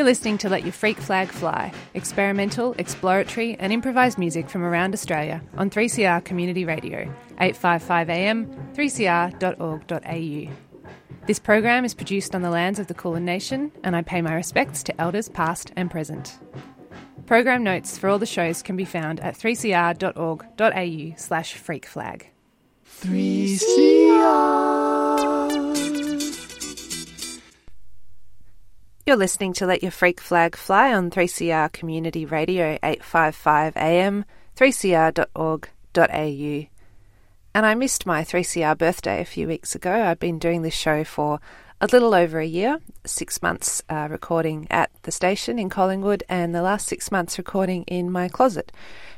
You're listening to Let Your Freak Flag Fly, experimental, exploratory, and improvised music from around Australia on 3CR Community Radio, 855 AM, 3cr.org.au. This program is produced on the lands of the Kulin Nation, and I pay my respects to elders past and present. Program notes for all the shows can be found at 3cr.org.au slash freakflag. 3CR. You're listening to Let Your Freak Flag Fly on 3CR Community Radio 855 AM, 3cr.org.au. And I missed my 3CR birthday a few weeks ago. I've been doing this show for a little over a year, six months uh, recording at the station in Collingwood, and the last six months recording in my closet.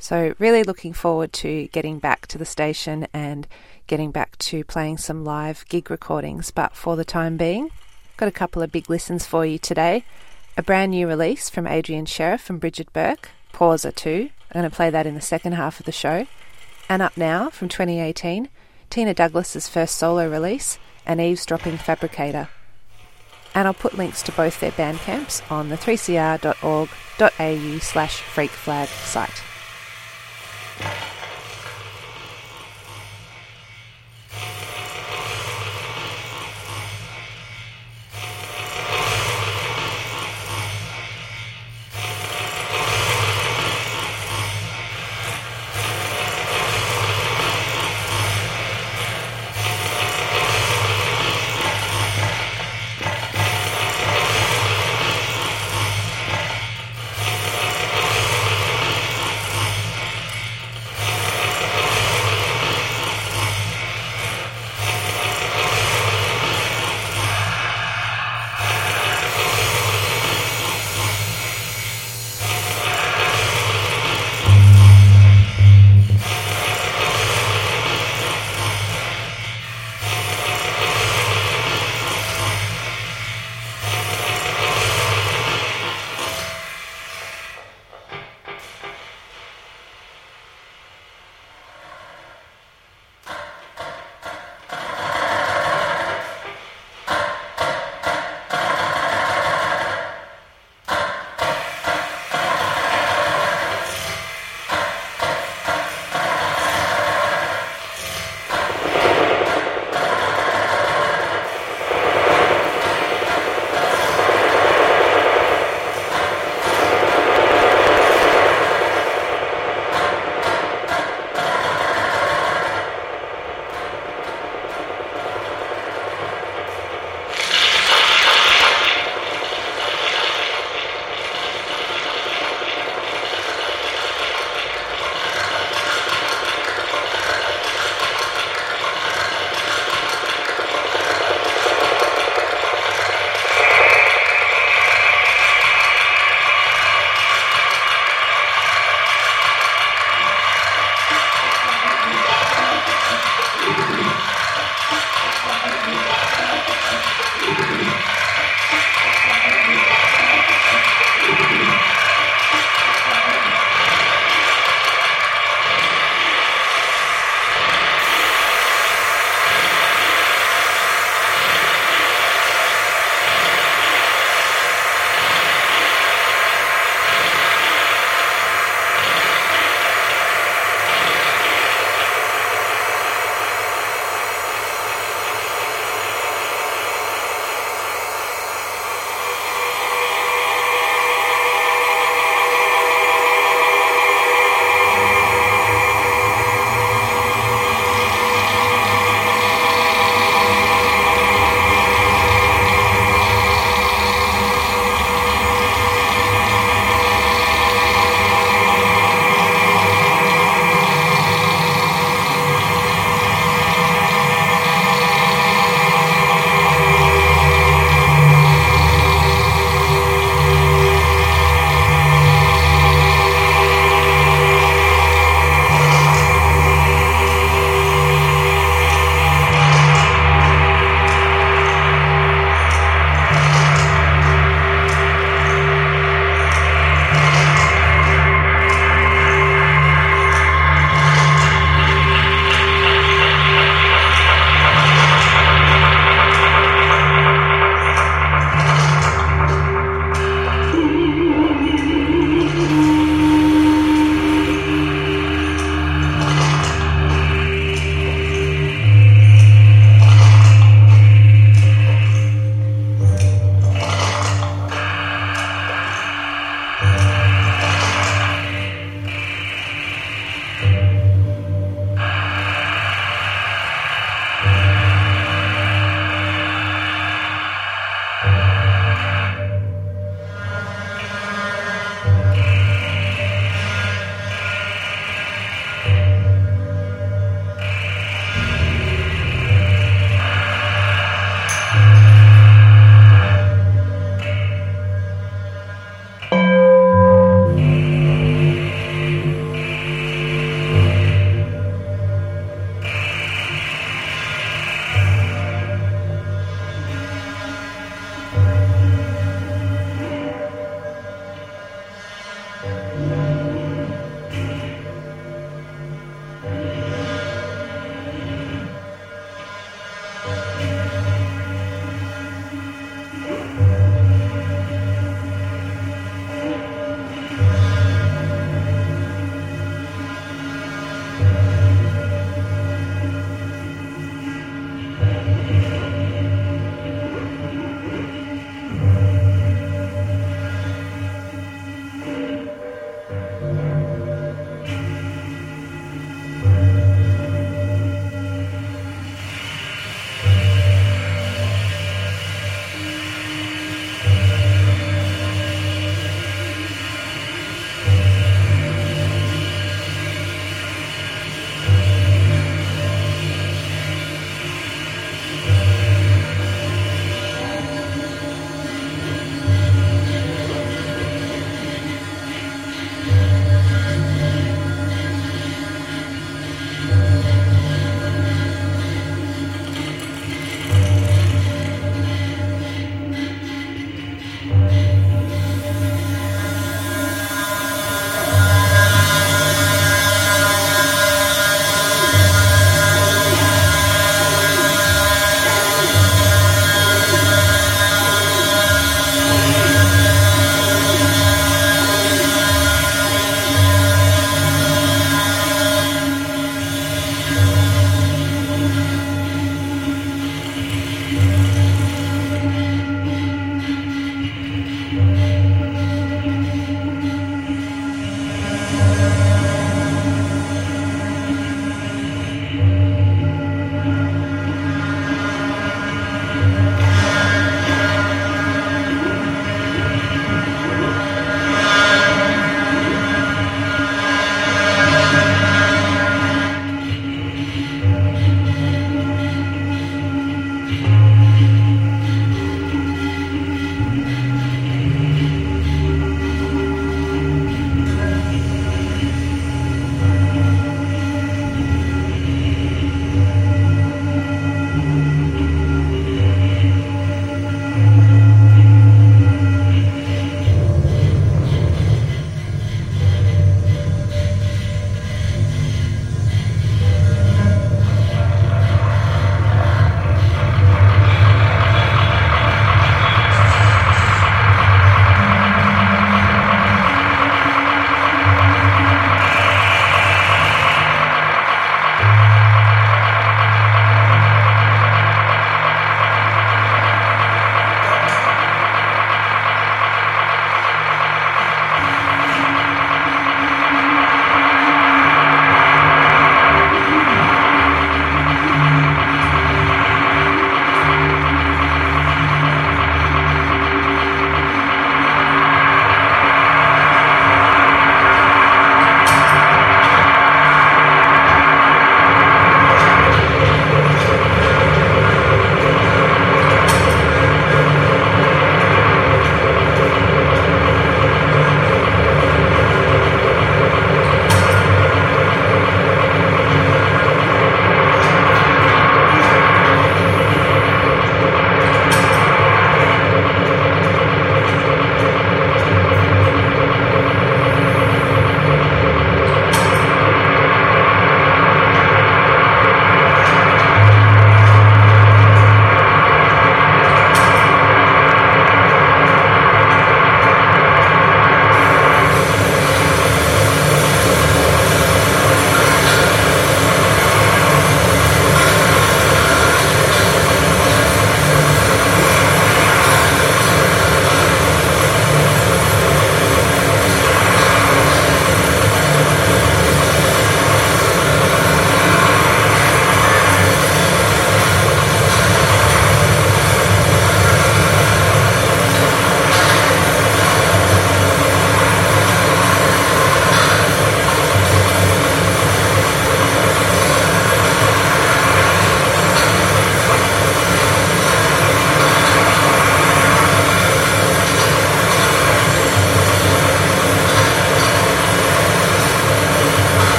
So, really looking forward to getting back to the station and getting back to playing some live gig recordings. But for the time being, got a couple of big listens for you today. A brand new release from Adrian Sheriff and Bridget Burke, Pauser 2. I'm going to play that in the second half of the show. And up now, from 2018, Tina Douglas's first solo release, An Eavesdropping Fabricator. And I'll put links to both their bandcamps on the 3cr.org.au slash freakflag site.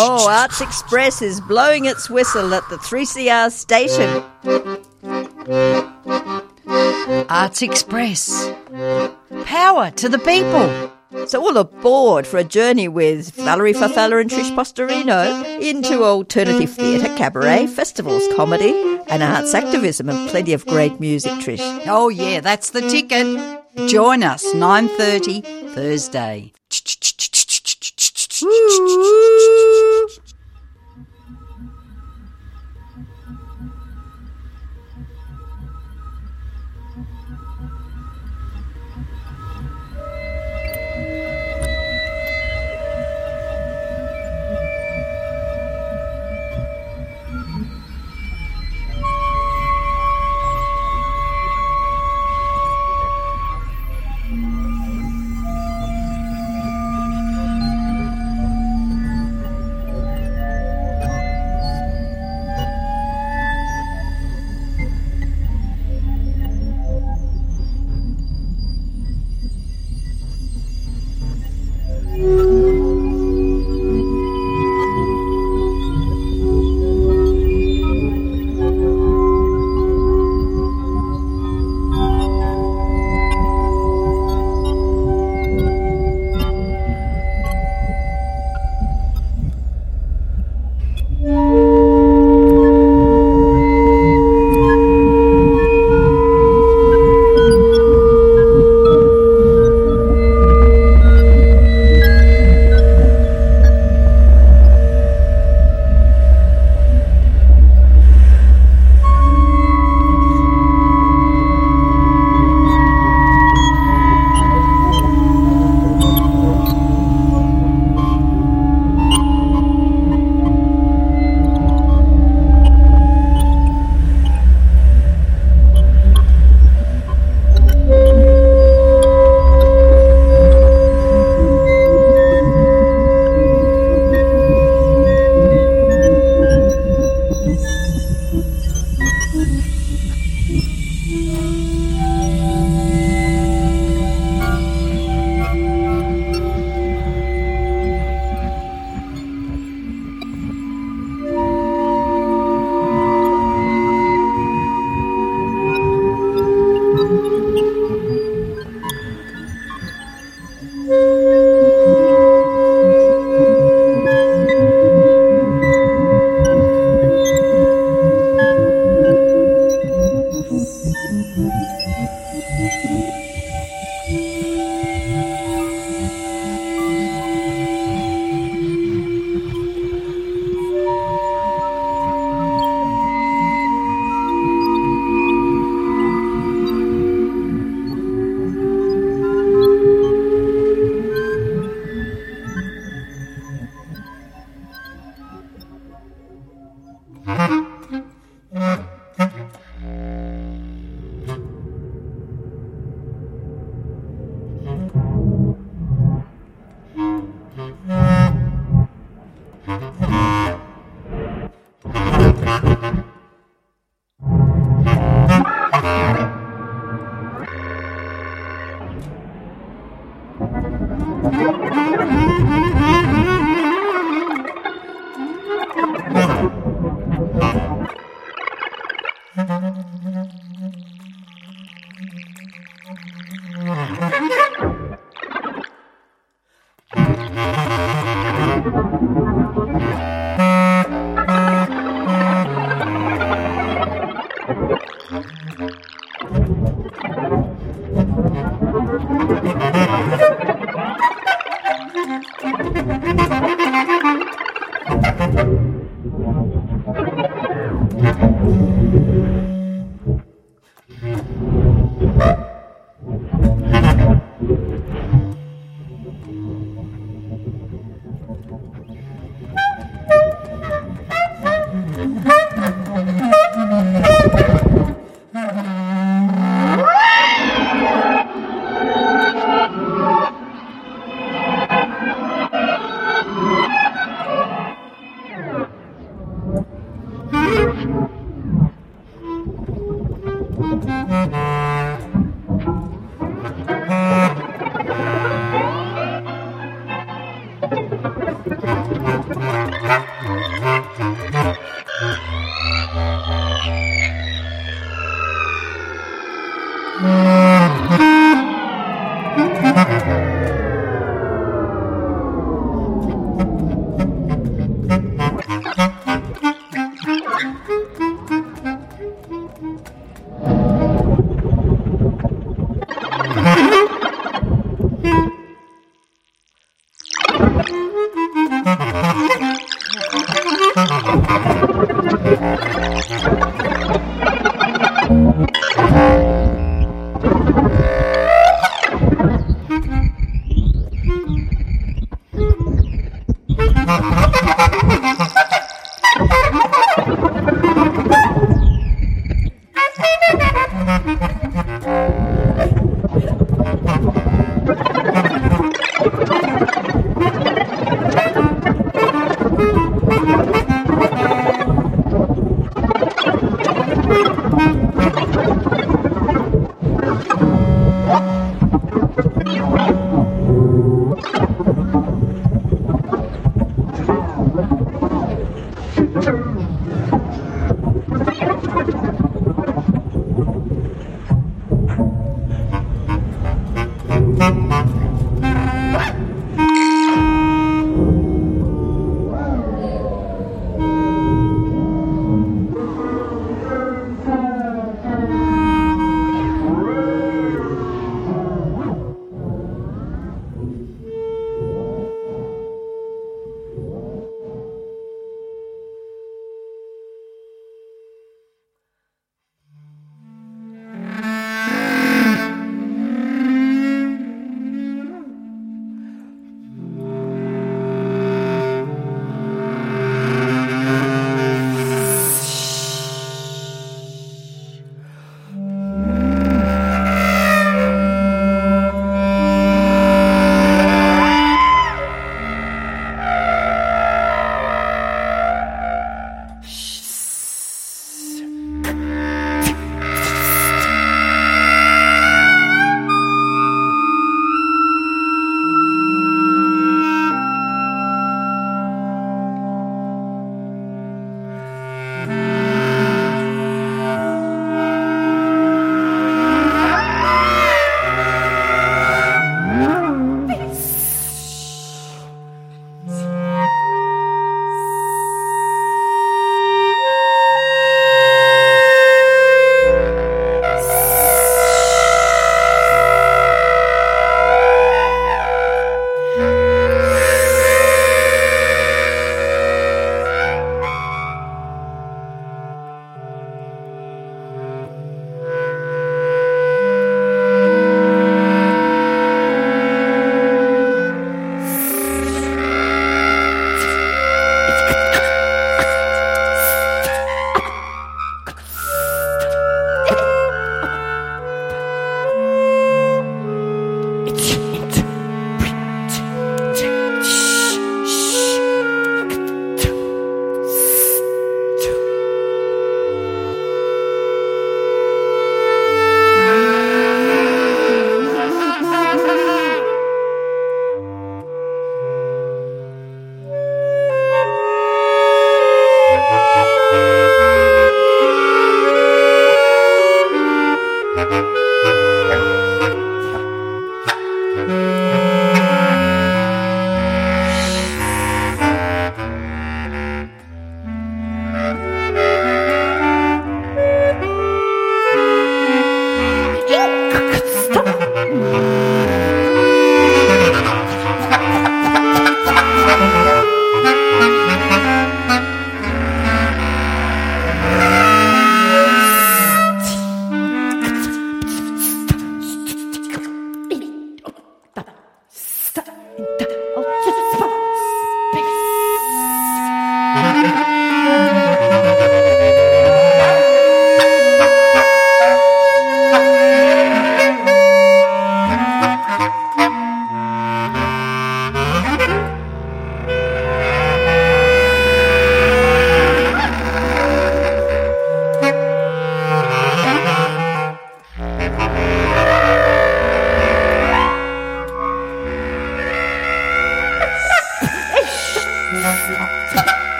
Oh, Arts Express is blowing its whistle at the 3CR station. Arts Express. Power to the people. So all aboard for a journey with Valerie Farfalla and Trish Postorino into alternative theatre, cabaret, festivals, comedy, and arts activism, and plenty of great music, Trish. Oh yeah, that's the ticket. Join us 9:30 Thursday.